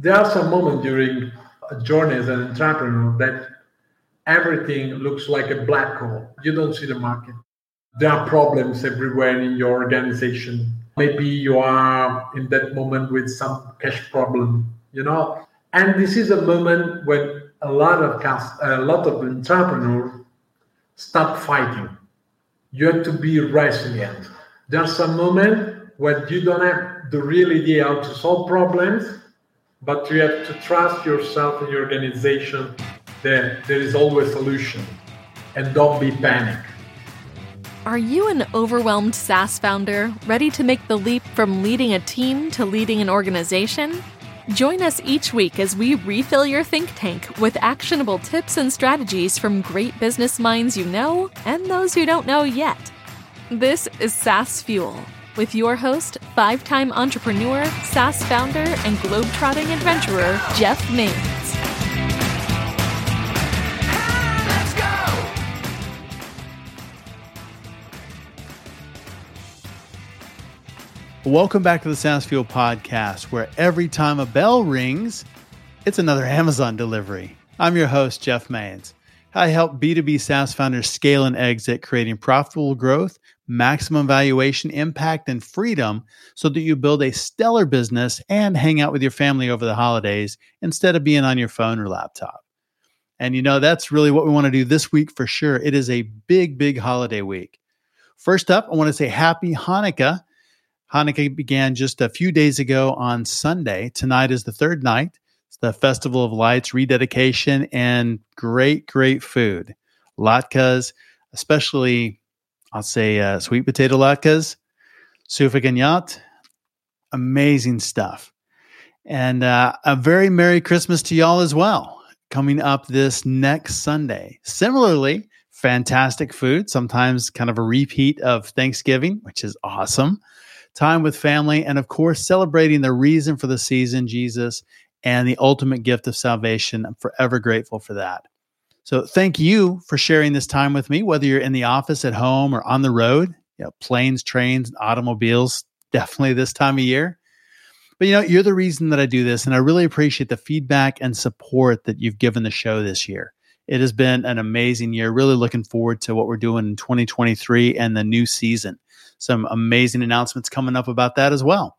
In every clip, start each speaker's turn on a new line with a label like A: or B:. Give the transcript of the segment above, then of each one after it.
A: there are some moments during a journey as an entrepreneur that everything looks like a black hole. You don't see the market. There are problems everywhere in your organization. Maybe you are in that moment with some cash problem, you know. And this is a moment when a lot of cast, a lot of entrepreneurs stop fighting. You have to be resilient. There are some moments when you don't have the real idea how to solve problems, but you have to trust yourself and your organization that there is always a solution and don't be panic.
B: Are you an overwhelmed SaaS founder ready to make the leap from leading a team to leading an organization? Join us each week as we refill your think tank with actionable tips and strategies from great business minds you know and those who don't know yet. This is SaaS Fuel with your host, five time entrepreneur, SaaS founder, and globetrotting adventurer, Jeff Mains.
C: Welcome back to the SaaS Fuel podcast, where every time a bell rings, it's another Amazon delivery. I'm your host, Jeff Mains. I help B2B SaaS founders scale and exit, creating profitable growth, maximum valuation, impact, and freedom so that you build a stellar business and hang out with your family over the holidays instead of being on your phone or laptop. And you know, that's really what we want to do this week for sure. It is a big, big holiday week. First up, I want to say happy Hanukkah Hanukkah began just a few days ago on Sunday. Tonight is the third night. It's the Festival of Lights, rededication, and great, great food. Latkes, especially, I'll say uh, sweet potato latkes, sufganiyot, amazing stuff. And uh, a very Merry Christmas to y'all as well, coming up this next Sunday. Similarly, fantastic food, sometimes kind of a repeat of Thanksgiving, which is awesome time with family, and of course, celebrating the reason for the season, Jesus, and the ultimate gift of salvation. I'm forever grateful for that. So, thank you for sharing this time with me, whether you're in the office, at home, or on the road. You know, planes, trains, automobiles, definitely this time of year. But you know, you're the reason that I do this, and I really appreciate the feedback and support that you've given the show this year. It has been an amazing year. Really looking forward to what we're doing in 2023 and the new season some amazing announcements coming up about that as well.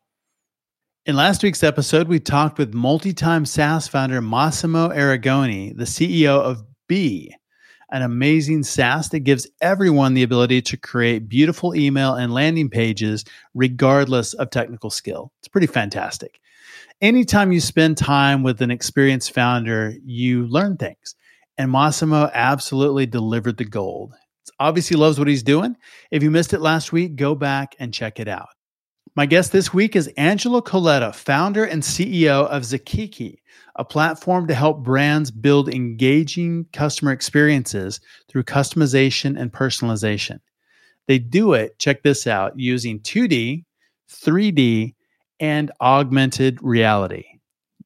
C: In last week's episode, we talked with multi time SaaS founder Massimo Arrigoni, the CEO of An amazing SaaS that gives everyone the ability to create beautiful email and landing pages regardless of technical skill. It's pretty fantastic. Anytime you spend time with an experienced founder, you learn things. And Massimo absolutely delivered the gold obviously loves what he's doing. If you missed it last week, go back and check it out. My guest this week is Angelo Coletta, founder and CEO of Zakeke, a platform to help brands build engaging customer experiences through customization and personalization. They do it, check this out, using 2D, 3D, and augmented reality.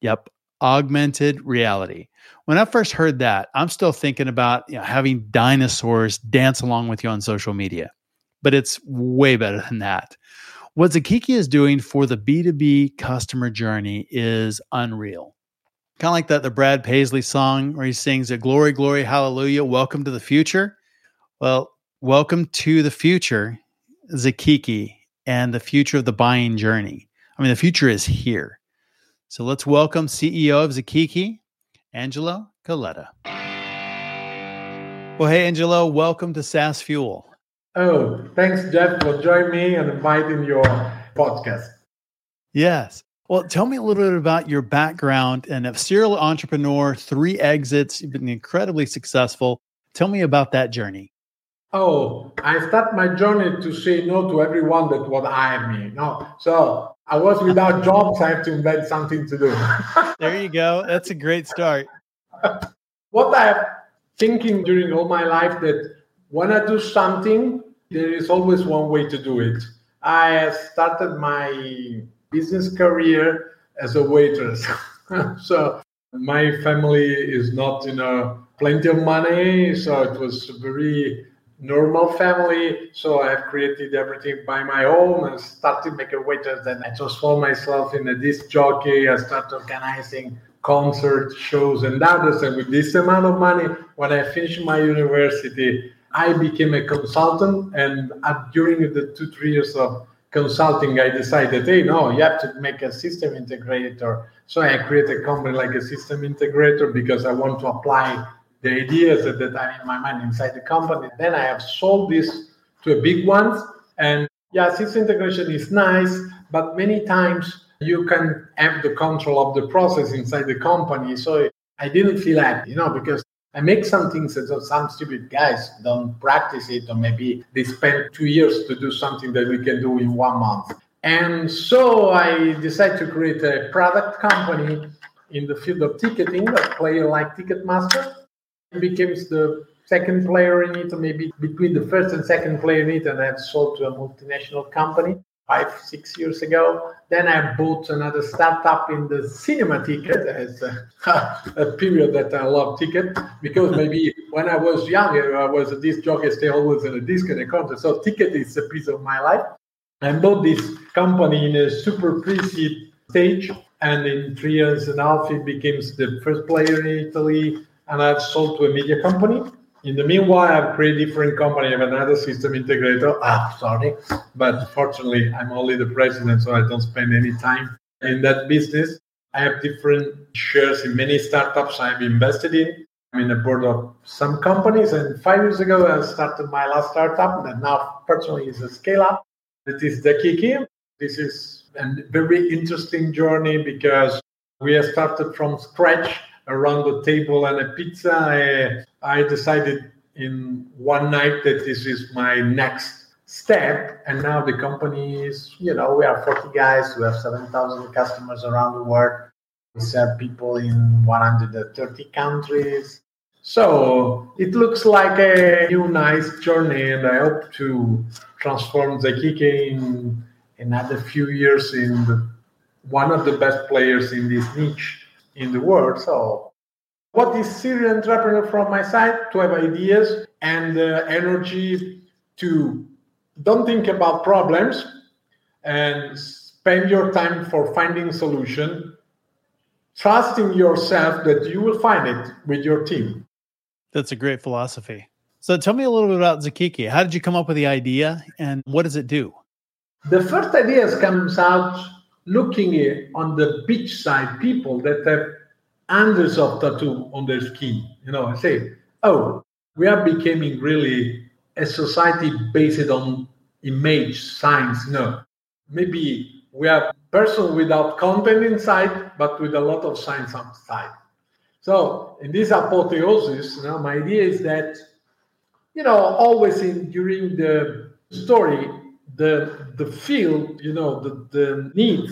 C: Yep, augmented reality when I first heard that, I'm still thinking about you know, having dinosaurs dance along with you on social media, but it's way better than that. What Zakeke is doing for the B2B customer journey is unreal. Kind of like that the Brad Paisley song where he sings a glory, glory, hallelujah, welcome to the future. Well, welcome to the future, Zakeke, and the future of the buying journey. I mean, the future is here. So let's welcome CEO of Zakeke, Angelo Coletta. Well, hey, Angelo, welcome to SaaS Fuel.
A: Oh, thanks, Jeff, for joining me and inviting your podcast.
C: Yes. Well, tell me a little bit about your background and a serial entrepreneur, three exits. You've been incredibly successful. Tell me about that journey.
A: Oh, I start my journey to say no to everyone that would hire me. No, so I was without jobs. I have to invent something to do.
C: there you go. That's a great start.
A: what I have thinking during all my life that when I do something, there is always one way to do it. I started my business career as a waitress. so my family is not, you know, plenty of money. So it was a very normal family. So I've created everything by my own and started making waiters. Then I transformed myself in a disc jockey. I started organizing concert shows, and others. And with this amount of money, when I finished my university, I became a consultant. And at, during the two, three years of consulting, I decided, hey, no, you have to make a system integrator. So I created a company like a system integrator because I want to apply the ideas that, that are in my mind inside the company. Then I have sold this to a big ones. And yeah, system integration is nice, but many times you can have the control of the process inside the company. So I didn't feel happy, you know, because I make some things that some stupid guys don't practice it, or maybe they spend two years to do something that we can do in one month. And so I decided to create a product company in the field of ticketing, a player like Ticketmaster becomes the second player in it, or maybe between the first and second player in it, and I've sold to a multinational company five, six years ago. Then I bought another startup in the cinema ticket as a, a period that I love ticket because maybe when I was younger, I was a disc jockey, stay always in a disc and a concert. So ticket is a piece of my life. I bought this company in a super pre-seed stage, and in three years and a half, it became the first player in Italy and I've sold to a media company. In the meanwhile, I've created different company. I have another system integrator. Ah, sorry, but fortunately, I'm only the president, so I don't spend any time in that business. I have different shares in many startups I've invested in. I'm in the board of some companies, and five years ago, I started my last startup that now personally is a scale up. It is Zakeke. This is a very interesting journey because we have started from scratch around the table and a pizza, I, I decided in one night that this is my next step. And now the company is, you know, we are 40 guys, we have 7,000 customers around the world. We serve people in 130 countries. So it looks like a new nice journey, and I hope to transform Zakeke in another few years in the, one of the best players in this niche in the world. So, what is serial entrepreneur from my side? To have ideas and uh, energy to don't think about problems and spend your time for finding solution. Trusting yourself that you will find it with your team.
C: That's a great philosophy. So tell me a little bit about Zakeke how did you come up with the idea and what does it do?
A: The first ideas comes out looking on the beach side people that have hundreds of tattoo on their skin. You know, I say, oh, we are becoming really a society based on image science. No, maybe we are person without content inside, but with a lot of science outside. So in this apotheosis, you know, my idea is that, you know, always in during the story, the the field, you know, the, the need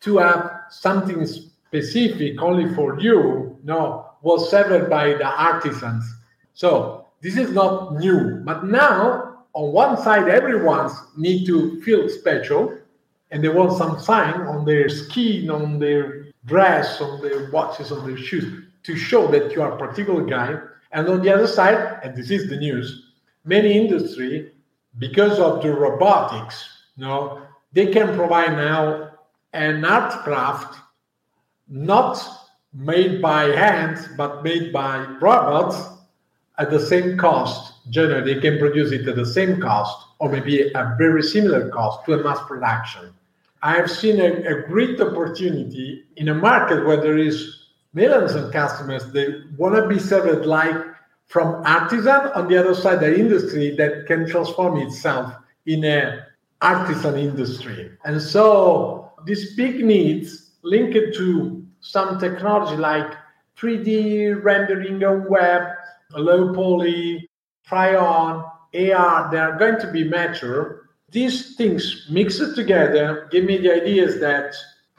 A: to have something specific only for you, no, was served by the artisans. So this is not new. But now, on one side, everyone's need to feel special, and they want some sign on their skin, on their dress, on their watches, on their shoes to show that you are a particular guy. And on the other side, and this is the news, many industry, because of the robotics, you know, they can provide now an art craft not made by hands but made by robots at the same cost. Generally, they can produce it at the same cost or maybe a very similar cost to a mass production. I have seen a, a great opportunity in a market where there is millions of customers. They want to be served like from artisan on the other side, the industry that can transform itself in a artisan industry. And so these big needs linked to some technology like 3D rendering on web, low poly, try on, AR, they are going to be mature. These things mixed together give me the ideas that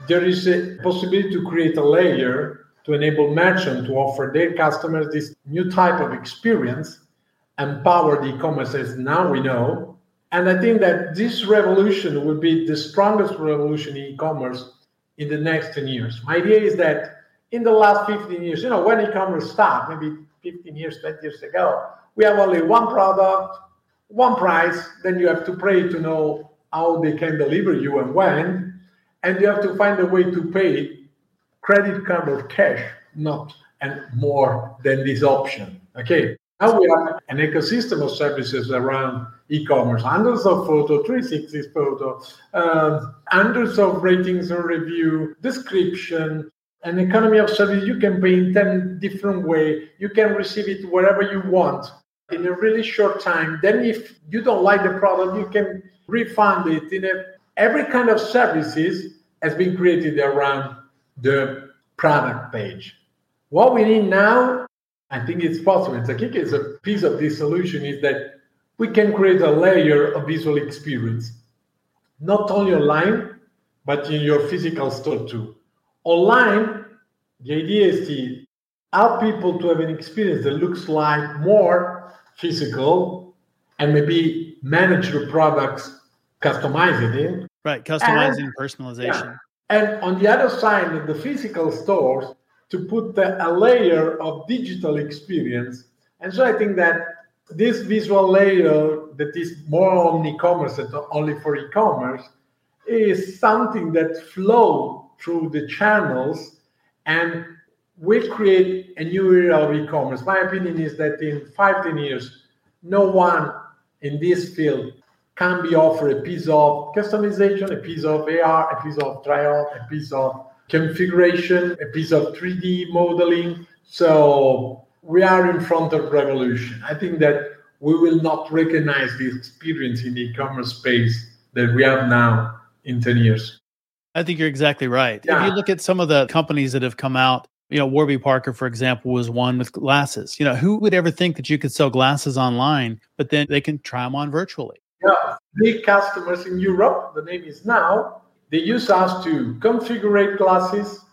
A: there is a possibility to create a layer to enable merchants to offer their customers this new type of experience, empower the e-commerce as now we know. And I think that this revolution will be the strongest revolution in e-commerce in the next 10 years. My idea is that in the last 15 years, you know, when e-commerce started, maybe 15 years, 20 years ago, we have only one product, one price, then you have to pray to know how they can deliver you and when, and you have to find a way to pay credit card or cash, not and more than this option. Okay. Now we have an ecosystem of services around e-commerce, hundreds of photo, 360 photo, um, hundreds of ratings and review, description, an economy of service. You can pay in 10 different way. You can receive it wherever you want in a really short time. Then if you don't like the product, you can refund it. In a, every kind of services has been created around the product page. What we need now I think it's possible. Zakeke is a piece of this solution is that we can create a layer of visual experience, not only online, but in your physical store too. Online, the idea is to help people to have an experience that looks like more physical and maybe manage the products, customize it.
C: Right, customizing and, uh, personalization. Yeah.
A: And on the other side, of the physical stores, to put a layer of digital experience. And so I think that this visual layer that is more on e-commerce and only for e-commerce is something that flow through the channels and will create a new era of e-commerce. My opinion is that in five, 10 years, no one in this field can be offered a piece of customization, a piece of AR, a piece of trial, a piece of configuration, a piece of 3D modeling. So we are in front of revolution. I think that we will not recognize the experience in the e-commerce space that we have now in 10 years.
C: I think you're exactly right. Yeah. If you look at some of the companies that have come out, you know, Warby Parker, for example, was one with glasses. You know, who would ever think that you could sell glasses online, but then they can try them on virtually?
A: Yeah, big customers in Europe, the name is now, they use us to configure classes,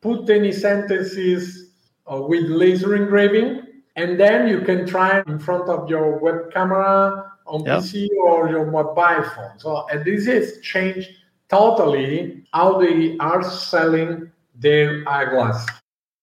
A: put any sentences uh, with laser engraving, and then you can try in front of your web camera on yep. PC or your mobile phone. So and this has changed totally how they are selling their eyeglass.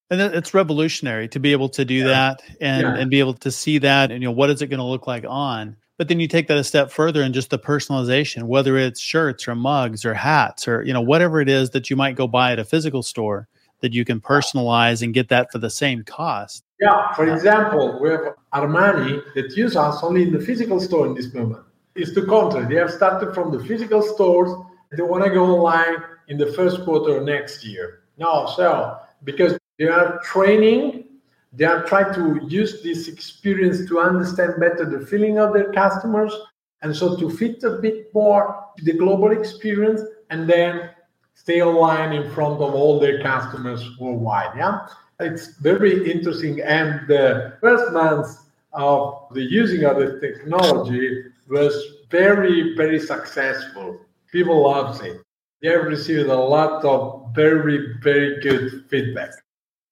C: And it's revolutionary to be able to do yeah. that and, yeah. and be able to see that and you know what is it going to look like on but then you take that a step further and just the personalization, whether it's shirts or mugs or hats or you know whatever it is that you might go buy at a physical store that you can personalize and get that for the same cost.
A: Yeah, for example, we have Armani that use us only in the physical store in this moment. It's the contrary. They have started from the physical stores. They want to go online in the first quarter next year. No, so because they are training they are trying to use this experience to understand better the feeling of their customers and so to fit a bit more the global experience and then stay online in front of all their customers worldwide. Yeah, it's very interesting. And the first months of the using of the technology was very, very successful. People loved it. They have received a lot of very, very good feedback.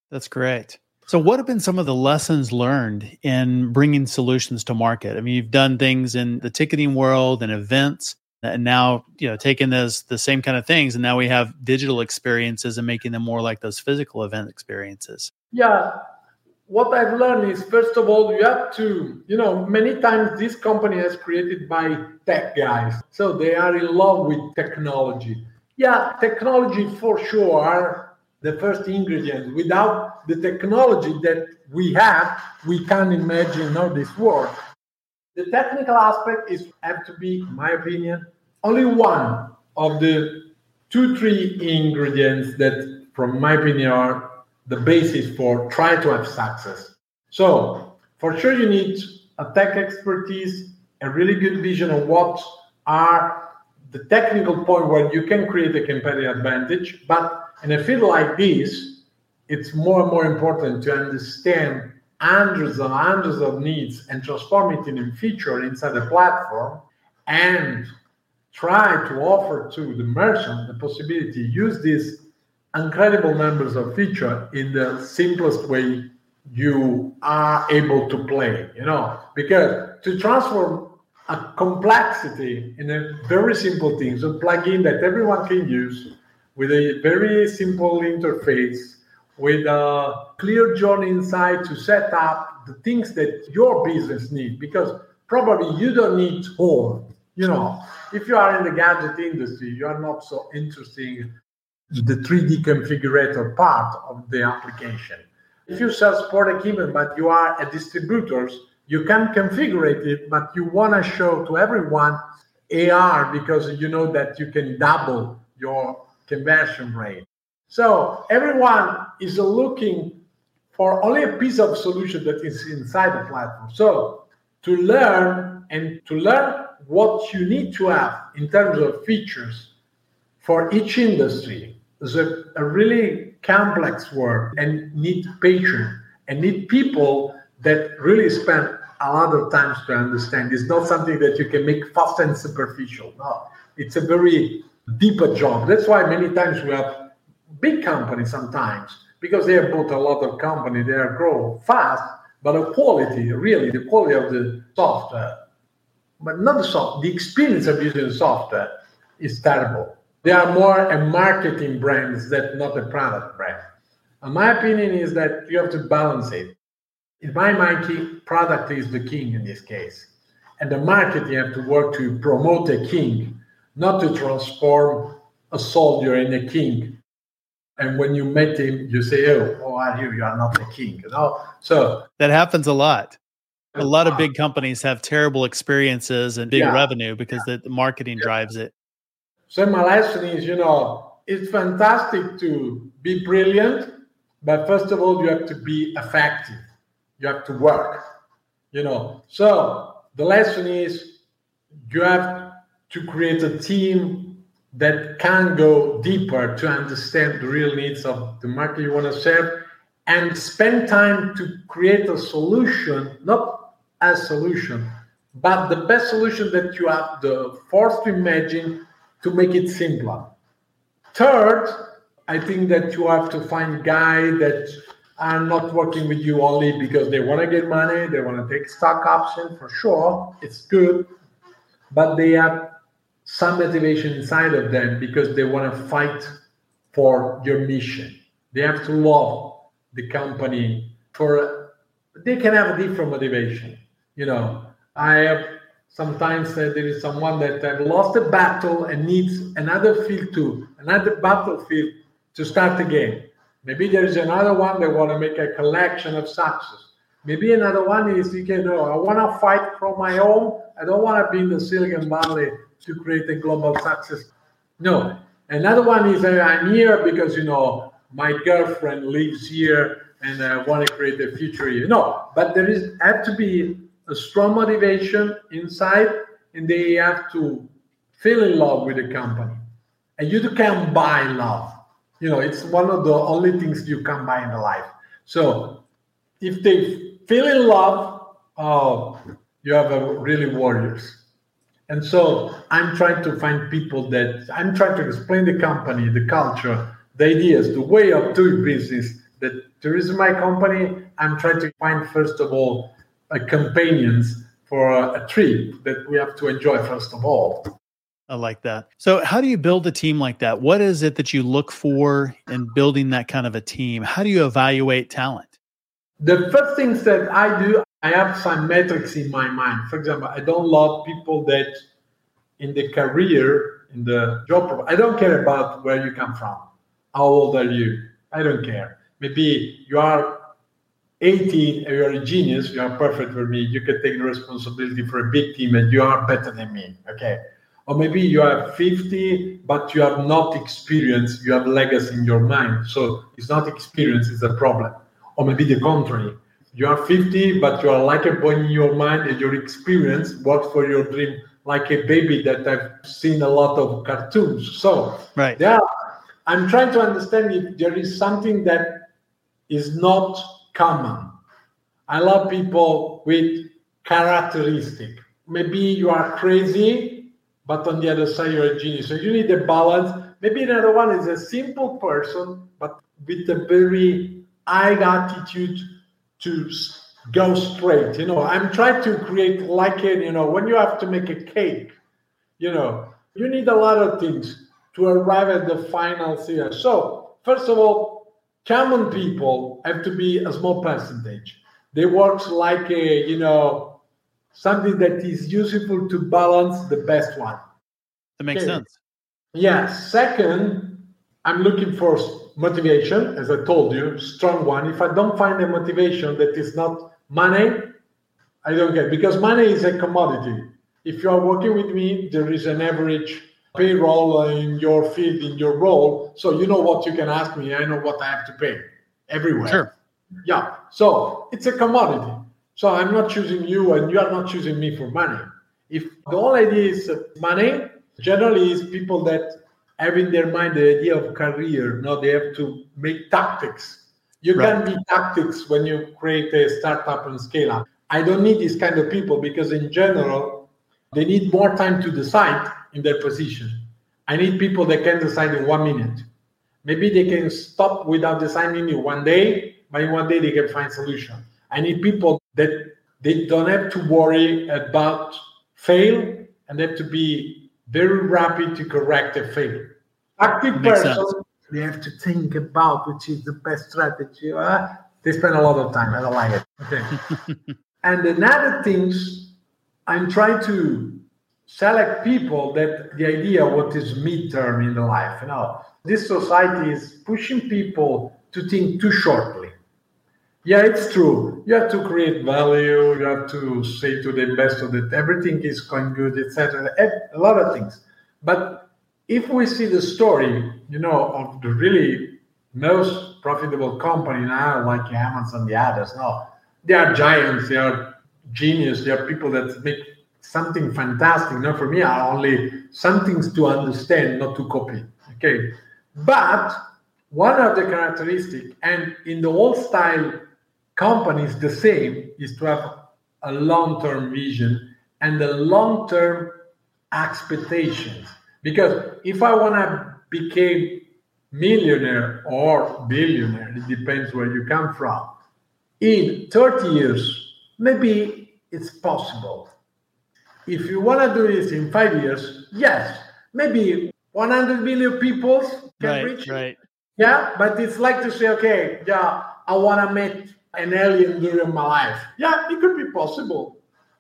C: That's great. So, what have been some of the lessons learned in bringing solutions to market? I mean, you've done things in the ticketing world and events, uh, and now you know taking those the same kind of things, and now we have digital experiences and making them more like those physical event experiences.
A: Yeah, what I've learned is first of all, you have to, you know, many times this company is created by tech guys, so they are in love with technology. Yeah, technology for sure the first ingredient. Without the technology that we have, we can't imagine how this works. The technical aspect is have to be, in my opinion, only one of the two, three ingredients that, from my opinion, are the basis for try to have success. So, for sure, you need a tech expertise, a really good vision of what are the technical point where you can create a competitive advantage, but in a field like this, it's more and more important to understand hundreds and hundreds of needs and transform it in a feature inside the platform and try to offer to the merchant the possibility to use these incredible numbers of feature in the simplest way you are able to play you know? Because to transform a complexity in a very simple thing so plugin that everyone can use with a very simple interface, with a clear journey inside to set up the things that your business needs. Because probably you don't need home. You know, if you are in the gadget industry, you are not so interesting the 3D configurator part of the application. If you sell sport equipment, but you are a distributor, you can configure it, but you want to show to everyone AR because you know that you can double your conversion rate. So everyone is looking for only a piece of solution that is inside the platform. So to learn and to learn what you need to have in terms of features for each industry is a, a really complex work and need patience and need people that really spend a lot of time to understand. It's not something that you can make fast and superficial. No, it's a very deeper job. That's why many times we have big companies sometimes because they have bought a lot of company, they are grow fast, but the quality, really, the quality of the software, but not the soft, the experience of using software is terrible. They are more a marketing brands than not a product brand. And my opinion is that you have to balance it. In my mind, product is the king in this case. And the market, you have to work to promote a king, not to transform a soldier in a king. And when you met him, you say, "Oh, oh, I hear you are not a king." You know, so
C: that happens a lot. A lot of ah. big companies have terrible experiences and big yeah. revenue because yeah. the marketing yeah. drives it.
A: So my lesson is, you know, it's fantastic to be brilliant, but first of all, you have to be effective. You have to work. You know, so the lesson is you have to create a team that can go deeper to understand the real needs of the market you want to serve and spend time to create a solution, not a solution, but the best solution that you have the force to imagine to make it simpler. Third, I think that you have to find guys that are not working with you only because they want to get money, they want to take stock option for sure. It's good, but they have some motivation inside of them because they want to fight for your mission. They have to love the company for they can have a different motivation. You know, I have sometimes there is someone that have lost a battle and needs another field to another battlefield to start again. Maybe there is another one that want to make a collection of success. Maybe another one is you can know I want to fight from my home. I don't want to be in the Silicon Valley to create a global success. No. Another one is uh, I'm here because you know my girlfriend lives here and I want to create a future here. No, but there is have to be a strong motivation inside, and they have to feel in love with the company. And you can buy love. You know, it's one of the only things you can buy in life. So if they feel in love, oh, you have a really warriors. And so I'm trying to find people that I'm trying to explain the company, the culture, the ideas, the way of doing business. That there is my company. I'm trying to find first of all a companions for a, a trip that we have to enjoy first of all.
C: I like that. So, how do you build a team like that? What is it that you look for in building that kind of a team? How do you evaluate talent?
A: The first things that I do, I have some metrics in my mind. For example, I don't love people that in the career, in the job, I don't care about where you come from. How old are you? I don't care. Maybe you are 18 and you're a genius, you are perfect for me. You can take the responsibility for a big team and you are better than me. Okay. Or maybe you are 50, but you have not experience, you have legacy in your mind. So it's not experience, it's a problem. Or maybe the contrary. You are 50, but you are like a boy in your mind and your experience works for your dream like a baby that I've seen a lot of cartoons. So
C: right.
A: yeah, I'm trying to understand if there is something that is not common. I love people with characteristic. Maybe you are crazy, but on the other side you're a genius. So you need a balance. Maybe another one is a simple person, but with a very high attitude to go straight. You know, I'm trying to create like it, you know, when you have to make a cake, you know, you need a lot of things to arrive at the final series. So, first of all, common people have to be a small percentage. They work like a, you know, something that is useful to balance the best one.
C: That makes okay. sense.
A: Yeah. Second, I'm looking for motivation, as I told you, strong one. If I don't find a motivation that is not money, I don't get because money is a commodity. If you are working with me, there is an average payroll in your field, in your role. So you know what you can ask me. I know what I have to pay everywhere.
C: Sure.
A: Yeah. So it's a commodity. So I'm not choosing you and you are not choosing me for money. If the whole idea is money, generally is people that have in their mind the idea of career. No, they have to make tactics. You right. can be tactics when you create a startup and scale up. I don't need these kind of people because in general, they need more time to decide in their position. I need people that can decide in one minute. Maybe they can stop without deciding in one day, but in one day they can find solution. I need people that they don't have to worry about fail and they have to be very rapid to correct a fail. Active person, they have to think about which is the best strategy. Uh, they spend a lot of time. I don't like it. Okay. and another things, I'm trying to select people that the idea what is midterm in the life. You know, this society is pushing people to think too shortly. Yeah, it's true. You have to create value. You have to say to the investor that everything is going good, etc. A lot of things. But if we see the story, you know, of the really most profitable company now, like Amazon, the others, no, they are giants. They are genius. They are people that make something fantastic. Now, for me, are only some things to understand, not to copy. Okay, but one of the characteristics, and in the old style companies, the same is to have a long-term vision and the long-term expectations. Because if I want to become millionaire or billionaire, it depends where you come from. In 30 years, maybe it's possible. If you want to do this in five years, yes, maybe 100 million people can
C: right,
A: reach.
C: Right.
A: Yeah, but it's like to say, okay, yeah, I want to meet an alien during my life. Yeah, it could be possible,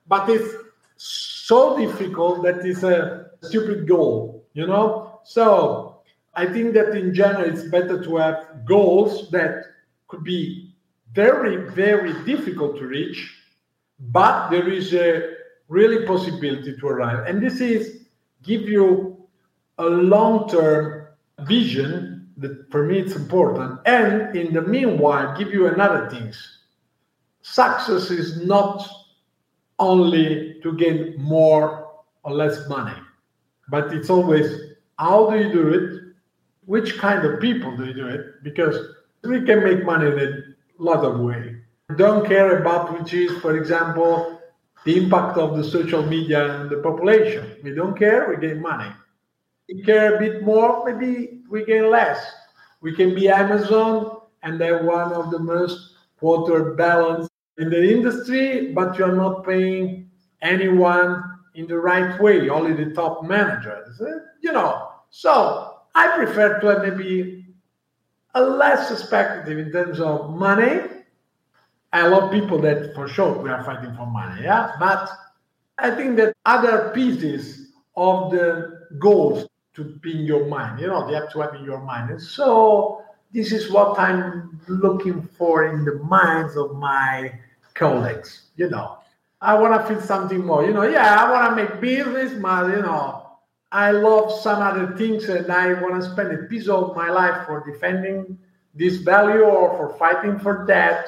A: but it's so difficult that it's a stupid goal, you know? So I think that in general, it's better to have goals that could be very, very difficult to reach, but there is a really possibility to arrive. And this is give you a long-term vision for me it's important. And in the meanwhile, give you another things. Success is not only to gain more or less money, but it's always how do you do it? Which kind of people do you do it? Because we can make money in a lot of ways. Don't care about which is, for example, the impact of the social media on the population. We don't care, we gain money. We care a bit more, maybe we gain less. We can be Amazon and they're one of the most water balanced in the industry, but you're not paying anyone in the right way, only the top managers. Eh? You know, so I prefer to have maybe a less perspective in terms of money I love people that for sure we are fighting for money, yeah. But I think that other pieces of the goals to be in your mind, you know, they have to have in your mind. And so this is what I'm looking for in the minds of my colleagues, you know. I want to feel something more, you know. Yeah, I want to make business, but you know, I love some other things, and I want to spend a piece of my life for defending this value or for fighting for that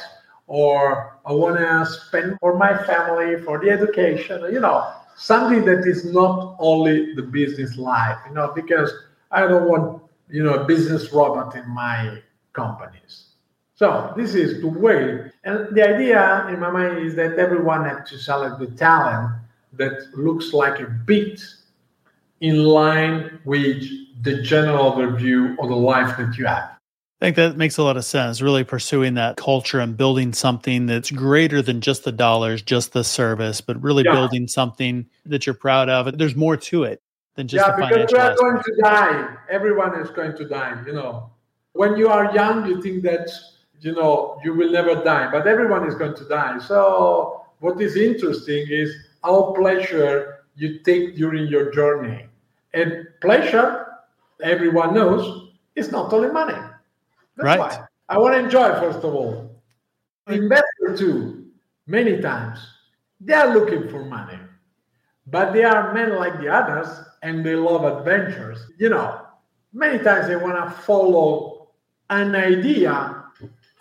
A: or I want to spend for my family, for the education, you know, something that is not only the business life, you know, because I don't want, you know, a business robot in my companies. So this is the way. And the idea in my mind is that everyone has to select the talent that looks like a bit in line with the general overview of the life that you have.
C: I think that makes a lot of sense. Really pursuing that culture and building something that's greater than just the dollars, just the service, but really yeah. building something that you're proud of. There's more to it than just yeah,
A: because we are going to die. Everyone is going to die. You know, when you are young, you think that you know you will never die, but everyone is going to die. So what is interesting is how pleasure you take during your journey. And pleasure, everyone knows, is not only money. That's
C: right.
A: Why. I want to enjoy, first of all. Investor too, many times, they are looking for money. But they are men like the others and they love adventures. You know, many times they want to follow an idea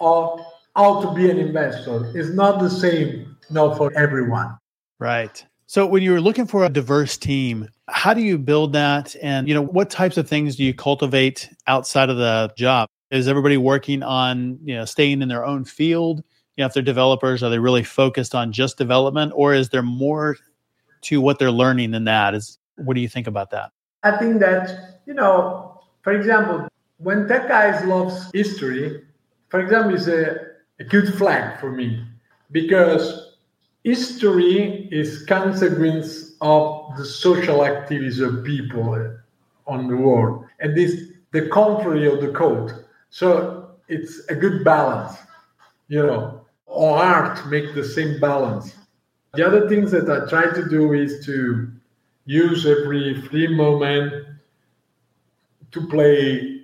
A: of how to be an investor. It's not the same, not for everyone.
C: Right. So when you're looking for a diverse team, how do you build that? And you know, what types of things do you cultivate outside of the job? Is everybody working on, you know, staying in their own field? You know, if they're developers, are they really focused on just development or is there more to what they're learning than that? Is what do you think about that?
A: I think that, you know, for example, when tech guys loves history, for example, is a, a good flag for me because history is consequence of the social activities of people on the world and this the contrary of the code so it's a good balance you know or art make the same balance. The other things that i try to do is to use every free moment to play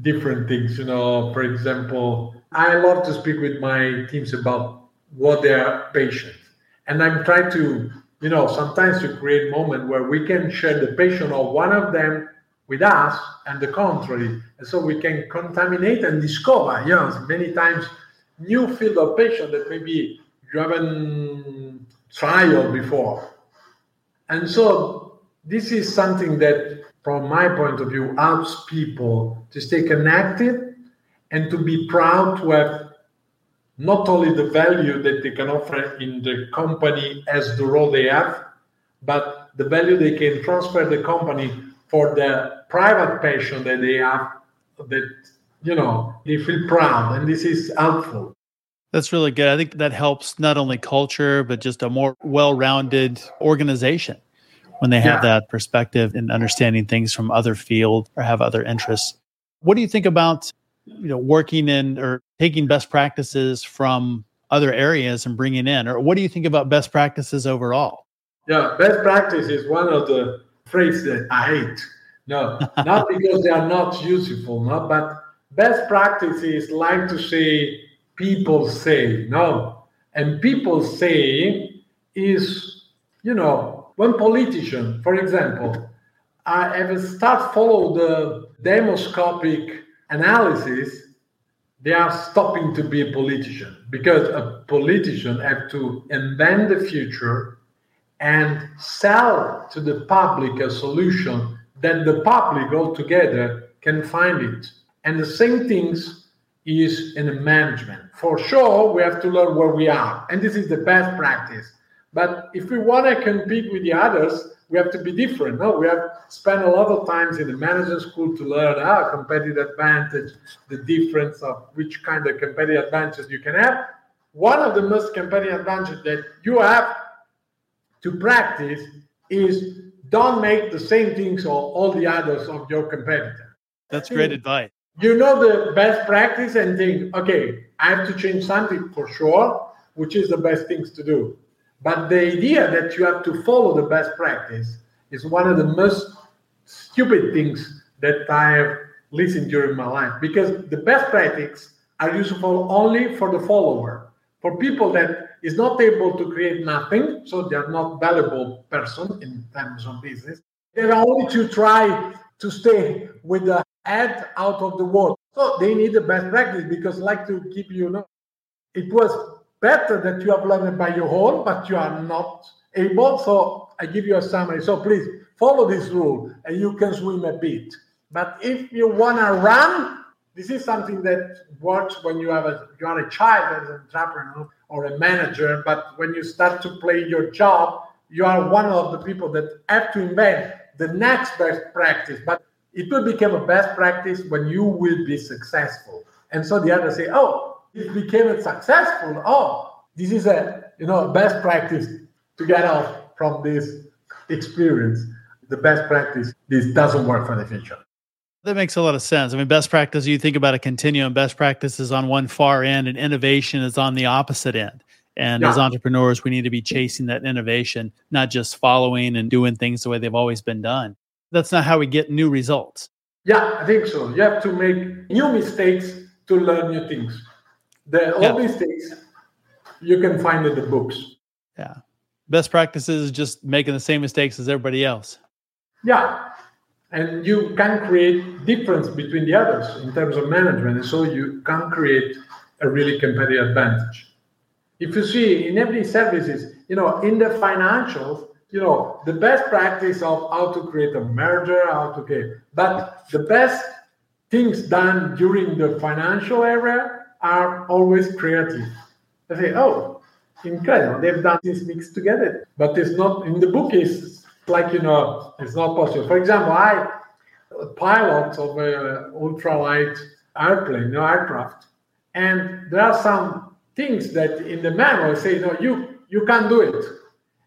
A: different things you know. For example i love to speak with my teams about what they are patient. And i'm trying to you know sometimes to create moment where we can share the passion of one of them with us and the contrary and so we can contaminate and discover yes, many times new field of passion that maybe you haven't tried before. And so this is something that from my point of view helps people to stay connected and to be proud to have not only the value that they can offer in the company as the role they have, but the value they can transfer the company for the private passion that they have that you know they feel proud and this is helpful.
C: That's really good. I think that helps not only culture but just a more well-rounded organization when they have yeah. that perspective and understanding things from other field or have other interests. What do you think about you know working in or taking best practices from other areas and bringing in or what do you think about best practices overall?
A: Yeah best practice is one of the phrases that i hate. No not because they are not useful no but best practice is like to say people say no. And people say is you know one politician for example i have start follow the demoscopic analysis, they are stopping to be a politician because a politician have to invent the future and sell to the public a solution that the public altogether can find it. And the same things is in the management. For sure, we have to learn where we are, and this is the best practice. But if we want to compete with the others, we have to be different. No, we have spent a lot of times in the management school to learn our competitive advantage, the difference of which kind of competitive advantage you can have. One of the most competitive advantages that you have to practice is don't make the same things or all the others of your competitor.
C: That's great advice.
A: You know the best practice and think, okay, I have to change something for sure, which is the best things to do. But the idea that you have to follow the best practice is one of the most stupid things that I have listened during my life because the best practices are useful only for the follower. For people that is not able to create nothing, so they are not valuable person in terms of business. They are only to try to stay with the head out of the water. So they need the best practice because like to keep you know it was better that you have learned by your own, but you are not able. So I give you a summary. So please follow this rule and you can swim a bit. But if you want to run, this is something that works when you have a you are a child as an entrepreneur or a manager. But when you start to play your job, you are one of the people that have to invent the next best practice. But it will become a best practice when you will be successful. And so the others say, oh, it became successful. Oh, this is a you know best practice to get out from this experience. The best practice. This doesn't work for the future.
C: That makes a lot of sense. I mean, best practice, you think about a continuum, best practice is on one far end and innovation is on the opposite end. And
A: Yeah.
C: as entrepreneurs, we need to be chasing that innovation, not just following and doing things the way they've always been done. That's not how we get new results.
A: Yeah, I think so. You have to make new mistakes to learn new things. The all
C: Yeah.
A: mistakes you can find in the books.
C: Yeah. Best practices is just making the same mistakes as everybody else.
A: Yeah. And you can create difference between the others in terms of management. And so you can create a really competitive advantage. If you see in every services, you know, in the financials, you know, the best practice of how to create a merger, how to get, but the best things done during the financial area are always creative. They say, oh, incredible, they've done this mixed together. But it's not in the book is like you know, it's not possible. For example, I pilot of a ultralight airplane, no aircraft, and there are some things that in the manual say, no, you you can't do it.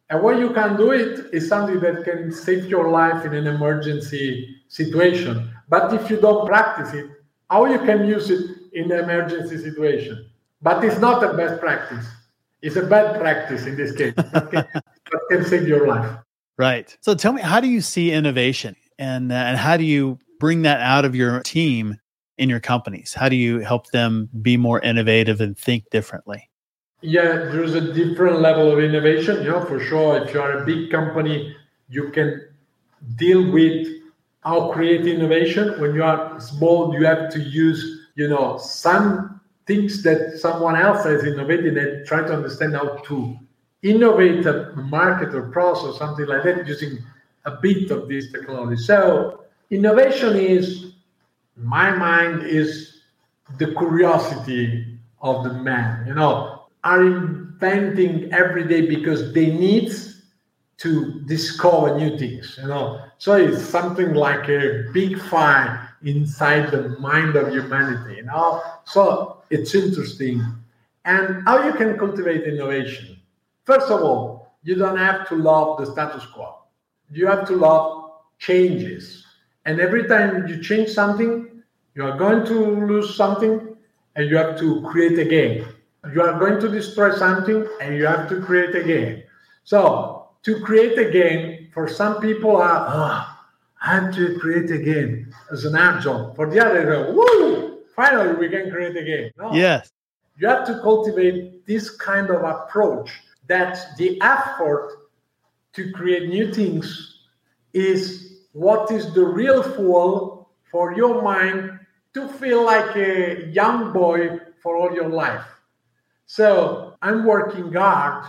A: And when you can do it is something that can save your life in an emergency situation. But if you don't practice it, how you can use it in an emergency situation? But it's not a best practice. It's a bad practice in this case. But can save your life.
C: Right. So tell me, how do you see innovation and, uh, and how do you bring that out of your team in your companies? How do you help them be more innovative and think differently?
A: Yeah, there's a different level of innovation. You know, for sure, if you are a big company, you can deal with how create innovation. When you are small, you have to use, you know, some things that someone else has innovated and try to understand how to innovate a market or process, something like that, using a bit of this technology. So innovation is, in my mind, is the curiosity of the man. You know, are inventing every day because they need to discover new things. You know, so it's something like a big fire inside the mind of humanity. You know, so it's interesting. And how you can cultivate innovation. First of all, you don't have to love the status quo. You have to love changes. And every time you change something, you are going to lose something and you have to create again. You are going to destroy something and you have to create again. So, to create again, for some people, are, oh, I have to create again as an job. For the other, go, woo, finally we can create again. No
C: Yes.
A: you have to cultivate this kind of approach that the effort to create new things is what is the real fuel for your mind to feel like a young boy for all your life. So I'm working hard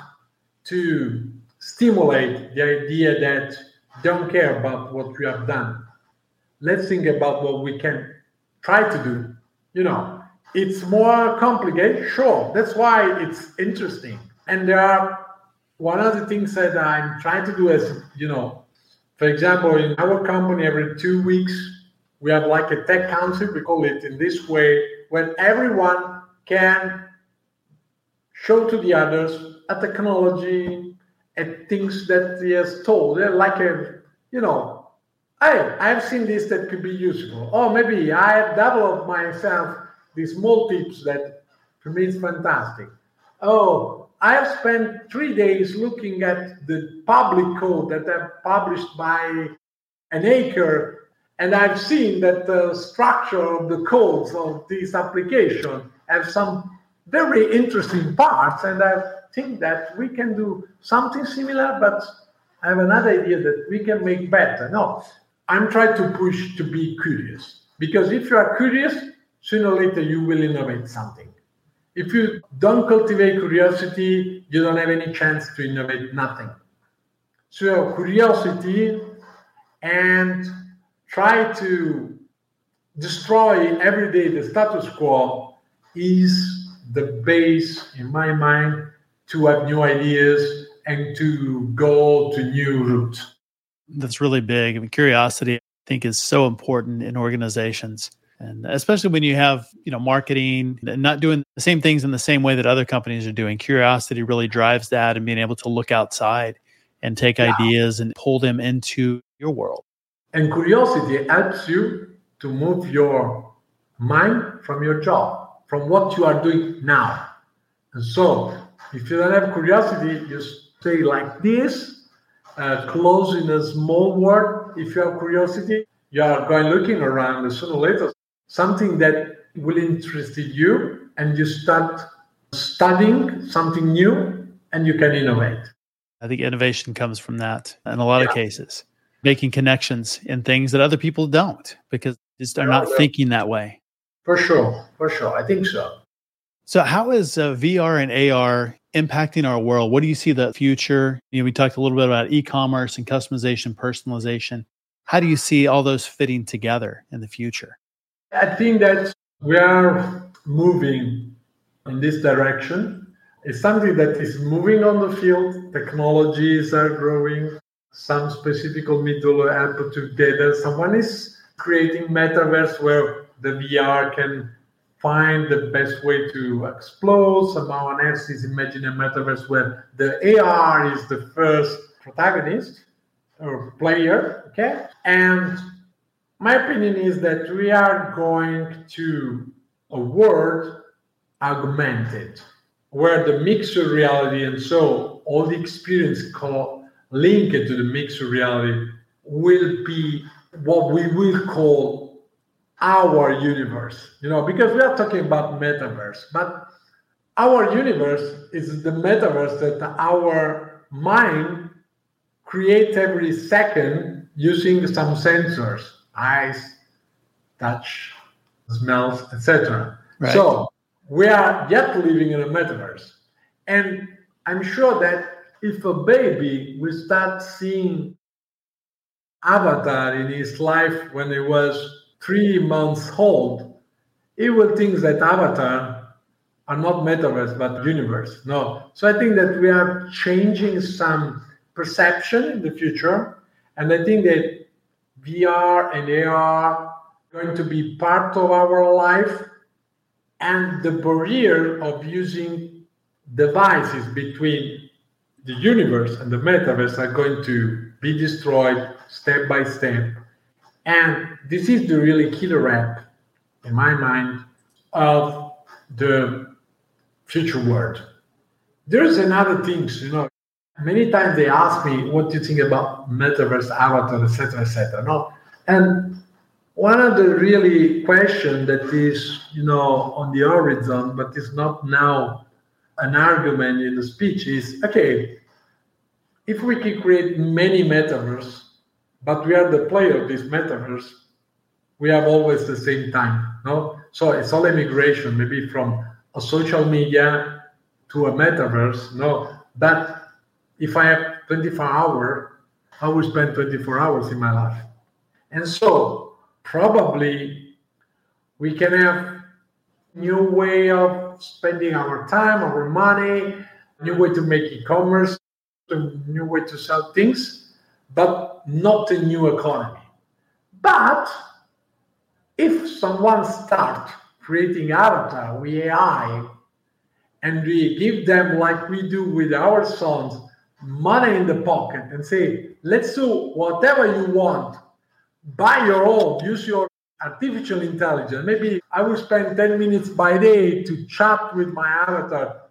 A: to stimulate the idea that don't care about what we have done. Let's think about what we can try to do. You know, it's more complicated, sure. That's why it's interesting. And there are one of the things that I'm trying to do is, you know, for example, in our company, every two weeks, we have like a tech council, we call it in this way, when everyone can show to the others a technology, and things that he has told. Like a, you know, hey, I've seen this that could be useful. Or maybe I have developed myself these small tips that for me is fantastic. Oh, I have spent three days looking at the public code that are published by an acre, and I've seen that the structure of the codes of this application have some very interesting parts, and I think that we can do something similar, but I have another idea that we can make better. No, I'm trying to push to be curious because if you are curious, sooner or later you will innovate something. If you don't cultivate curiosity, you don't have any chance to innovate nothing. So, curiosity and try to destroy every day the status quo is the base, in my mind, to have new ideas and to go to new routes.
C: That's really big. I mean, curiosity, I think, is so important in organizations. And especially when you have, you know, marketing and not doing the same things in the same way that other companies are doing. Curiosity really drives that and being able to look outside and take
A: Yeah.
C: ideas and pull them into your world.
A: And curiosity helps you to move your mind from your job, from what you are doing now. And so If you don't have curiosity, you stay like this, uh, close in a small world. If you have curiosity, you are going looking around, and sooner or later, something that will interest you, and you start studying something new, and you can innovate.
C: I think innovation comes from that in a lot yeah. of cases, making connections in things that other people don't because just are not thinking that way.
A: For sure, for sure, I think so.
C: So, how is uh, VR and AR impacting our world? What do you see the future? You know, we talked a little bit about e-commerce and customization, personalization. How do you see all those fitting together in the future?
A: I think that we are moving in this direction. It's something that is moving on the field. Technologies are growing. Some specific middle are put together. Someone is creating metaverse where the VR can find the best way to explode. Someone else is imagining a metaverse where the AR is the first protagonist or player. Okay. And my opinion is that we are going to a world augmented, where the mixed reality and so all the experience called linked to the mixed reality will be what we will call our universe. You know, because we are talking about metaverse, but our universe is the metaverse that our mind creates every second using some sensors, eyes, touch, smells, etc. Right. So we are yet living in a metaverse. And I'm sure that if a baby will start seeing Avatar in his life when he was three months old, he will think that Avatar are not metaverse but universe. No. So I think that we are changing some perception in the future. And I think that VR and AR going to be part of our life and the barrier of using devices between the universe and the metaverse are going to be destroyed step by step. And this is the really killer app, in my mind, of the future world. There's another things, you know, many times they ask me, what do you think about metaverse, avatar, etc., etc. No, and one of the really question that is, you know, on the horizon, but is not now an argument in the speech is, okay, if we can create many metaverse, but we are the player of this metaverse, we have always the same time, no? So it's all immigration, maybe from a social media to a metaverse, no? But if I have 24 hours, I will spend 24 hours in my life. And so probably we can have new way of spending our time, our money, new way to make e-commerce, new way to sell things, but not a new economy. But if someone starts creating avatar AI and we give them like we do with our sons money in the pocket and say let's do whatever you want buy your own, use your artificial intelligence. Maybe I will spend 10 minutes by day to chat with my avatar.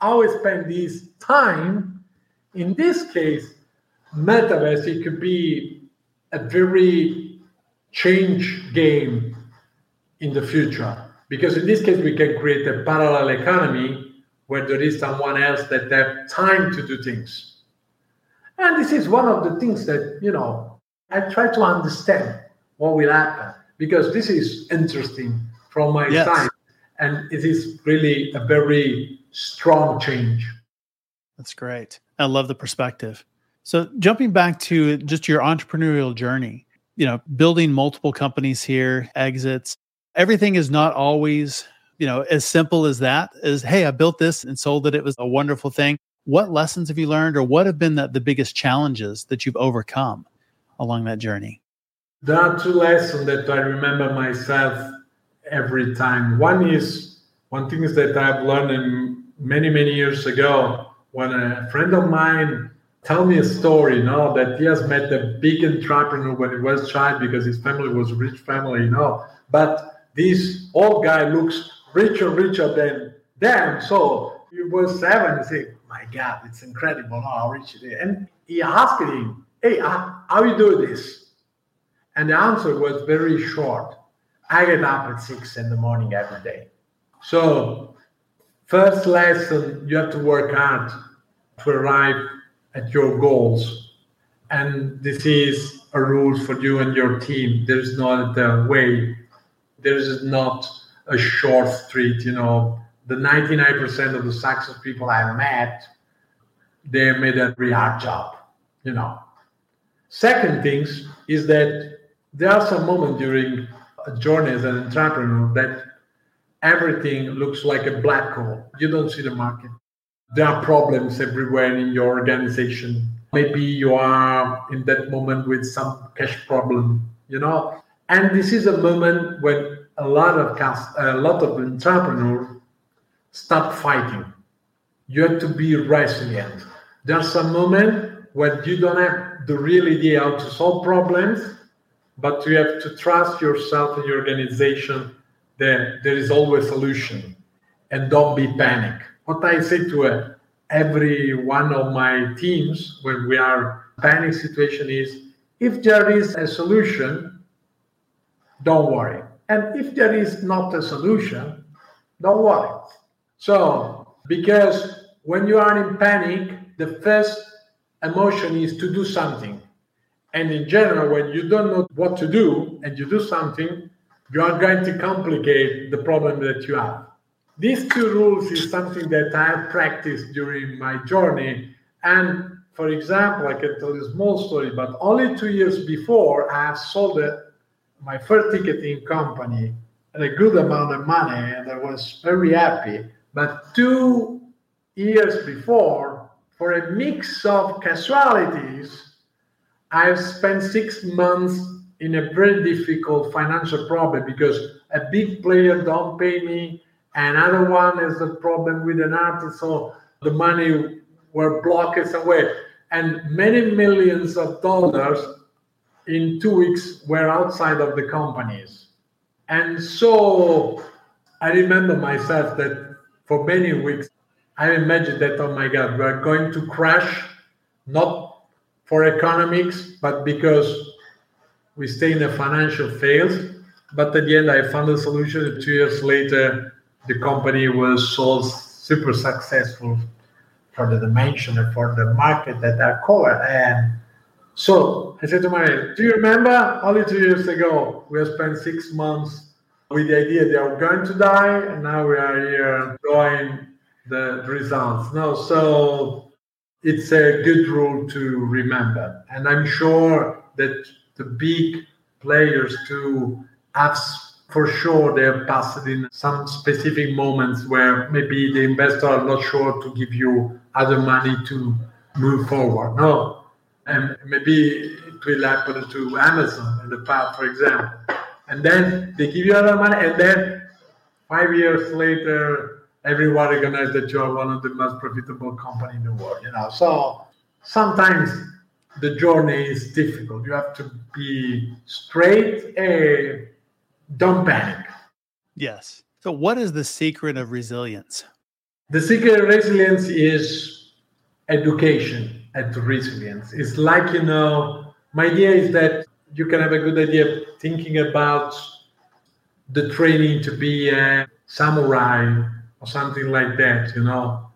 A: I will spend this time. In this case, metaverse, it could be a very change game in the future. Because in this case, we can create a parallel economy where there is someone else that have time to do things. And this is one of the things that, you know, I try to understand what will happen because this is interesting from my yes. side, and it is really a very strong change.
C: That's great. I love the perspective. So, jumping back to just your entrepreneurial journey, you know, building multiple companies here, exits, everything is not always, you know, as simple as that. Is hey, I built this and sold it. It was a wonderful thing. What lessons have you learned, or what have been the, the biggest challenges that you've overcome? along that journey?
A: There are two lessons that I remember myself every time. One is one thing is that I've learned many many years ago when a friend of mine tell me a story, you know, that he has met a big entrepreneur when he was child because his family was rich family, you know. But this old guy looks richer, richer than them. So he was seven. He said, "My God, it's incredible how rich it is." And he asked him, "Hey, uh, how you do this?" And the answer was very short. I get up at six in the morning every day. So, first lesson, you have to work hard to arrive at your goals. And this is a rule for you and your team. There's not a way, there is not a short street. You know, the 99% of the success people I met, they made a very hard job, you know. Second things is that there are some moments during a journey as an entrepreneur that everything looks like a black hole. You don't see the market. There are problems everywhere in your organization. Maybe you are in that moment with some cash problem, you know. And this is a moment when a lot of cast, a lot of entrepreneurs start fighting. You have to be resilient. There's a moment when you don't have the real idea how to solve problems, but you have to trust yourself and your organization that there is always a solution and don't be panic. What I say to uh, every one of my teams when we are in a panic situation is if there is a solution, don't worry. And if there is not a solution, don't worry. So, because when you are in panic, the first emotion is to do something. And in general, when you don't know what to do and you do something, you are going to complicate the problem that you have. These two rules is something that I have practiced during my journey. And for example, I can tell you a small story, but only two years before, I have sold my first ticketing company at a good amount of money, and I was very happy. But two years before, for a mix of casualties, I've spent six months in a very difficult financial problem because a big player don't pay me, another one has a problem with an artist, so the money were blocked somewhere, and many millions of dollars in two weeks were outside of the companies. And so I remember myself that for many weeks I imagined that, oh my God, we're going to crash, not for economics, but because we stay in a financial phase. But at the end, I found a solution. Two years later, the company was sold super successful for the dimension and for the market that I covered. And so I said to my, do you remember only two years ago, we spent six months with the idea they are going to die, and now we are here drawing the results. No, so it's a good rule to remember. And I'm sure that the big players too have for sure they have passed in some specific moments where maybe the investor are not sure to give you other money to move forward. No. And maybe it will happen to Amazon in the past, for example. And then they give you other money, and then five years later, everyone recognizes that you are one of the most profitable company in the world. You know, so sometimes the journey is difficult. You have to be straight and don't panic.
C: Yes. So, what is the secret of resilience?
A: The secret of resilience is education and resilience. It's like, you know, my idea is that you can have a good idea thinking about the training to be a samurai or something like that, you know.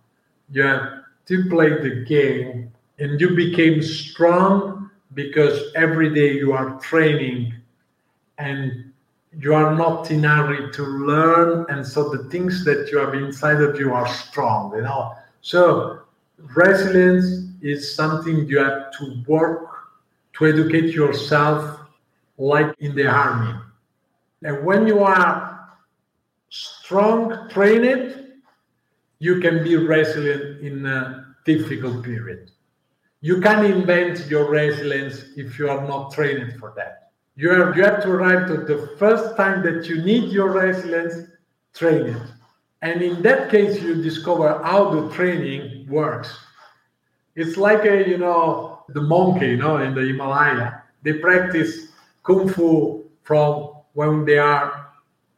A: You have to play the game and you became strong because every day you are training and you are not in hurry to learn and so the things that you have inside of you are strong you know so resilience is something you have to work to educate yourself like in the army and when you are strong, trained, you can be resilient in a difficult period. You can invent your resilience if you are not trained for that. You have, you have to arrive to the first time that you need your resilience, train it. And in that case, you discover how the training works. It's like a, you know, the monkey, you know, in the Himalaya. They practice kung fu from when they are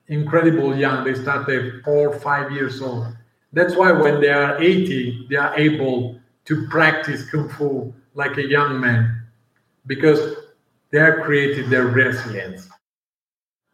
A: incredible young. They start at four, five years old. That's why when they are 80, they are able to practice Kung Fu like a young man because they have created their resilience.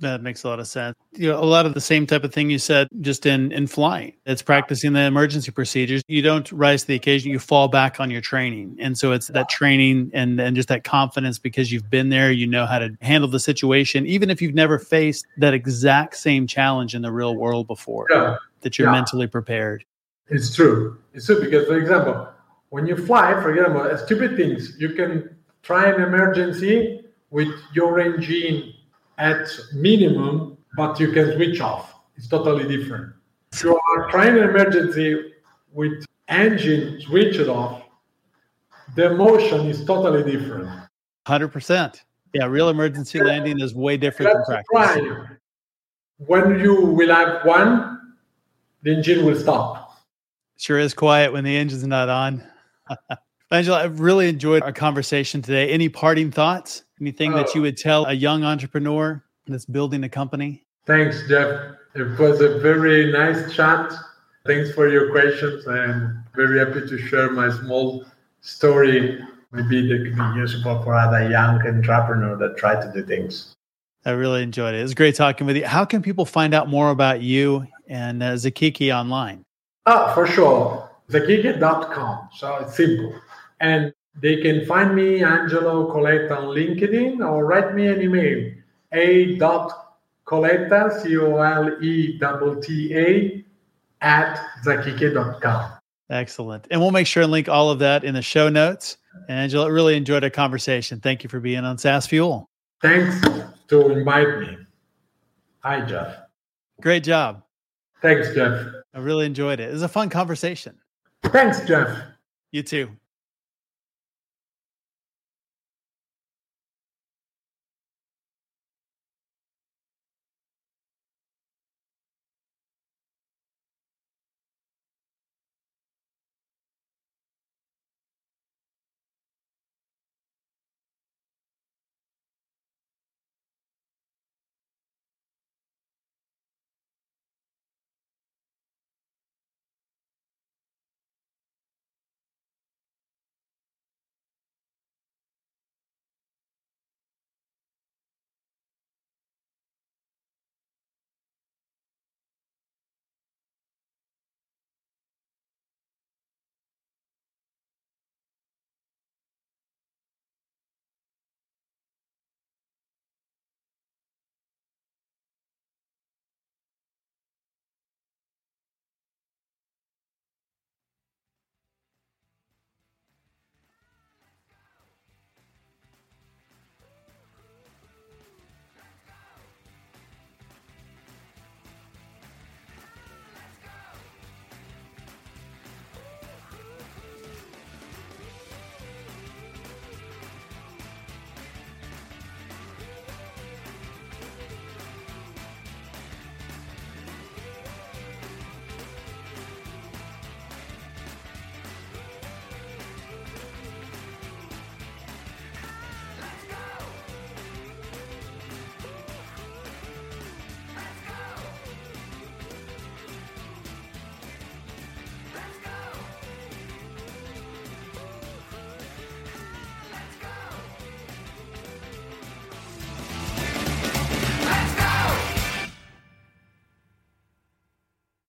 C: That makes a lot of sense. You know, a lot of the same type of thing you said just in in flying. It's practicing the emergency procedures. You don't rise to the occasion, you fall back on your training. And so it's that training and and just that confidence because you've been there, you know how to handle the situation even if you've never faced that exact same challenge in the real world before. Yeah. That you're yeah. mentally prepared.
A: It's true. It's true because for example, when you fly, for example, stupid things, you can try an emergency with your engine at minimum, but you can switch off. It's totally different. If you are trying an emergency with engine switched off, the motion is totally different.
C: 100%. Yeah, real emergency landing is way different than practice. Try.
A: When you will have one, the engine will stop.
C: Sure is quiet when the engine's not on. Angelo, I've really enjoyed our conversation today. Any parting thoughts? Anything that you would tell a young entrepreneur that's building a company?
A: Thanks, Jeff. It was a very nice chat. Thanks for your questions. I'm very happy to share my small story. Maybe that could be useful for other young entrepreneurs that try to do things.
C: I really enjoyed it. It was great talking with you. How can people find out more about you and uh, Zakeke online?
A: Oh, for sure. Zakeke.com. So it's simple. And they can find me, Angelo Coletta, on LinkedIn or write me an email, a.coletta, C O L E T T A, at zakeke.com.
C: Excellent. And we'll make sure and link all of that in the show notes. And Angelo, really enjoyed our conversation. Thank you for being on SaaS Fuel.
A: Thanks to invite me. Hi, Jeff.
C: Great job.
A: Thanks, Jeff.
C: I really enjoyed it. It was a fun conversation.
A: Thanks, Jeff.
C: You too.